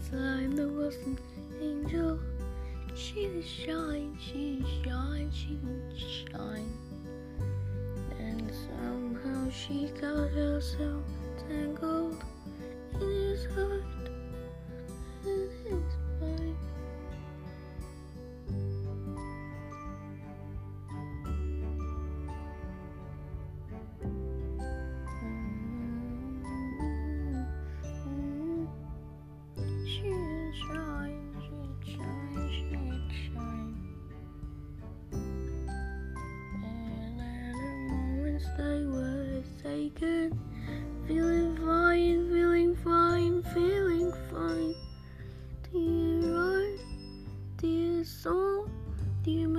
So I'm the Wilson angel. She shine, she shine, she shine. And somehow she got herself tangled in his heart. I was taken. Feeling fine, feeling fine, feeling fine. Dear heart, dear soul, dear.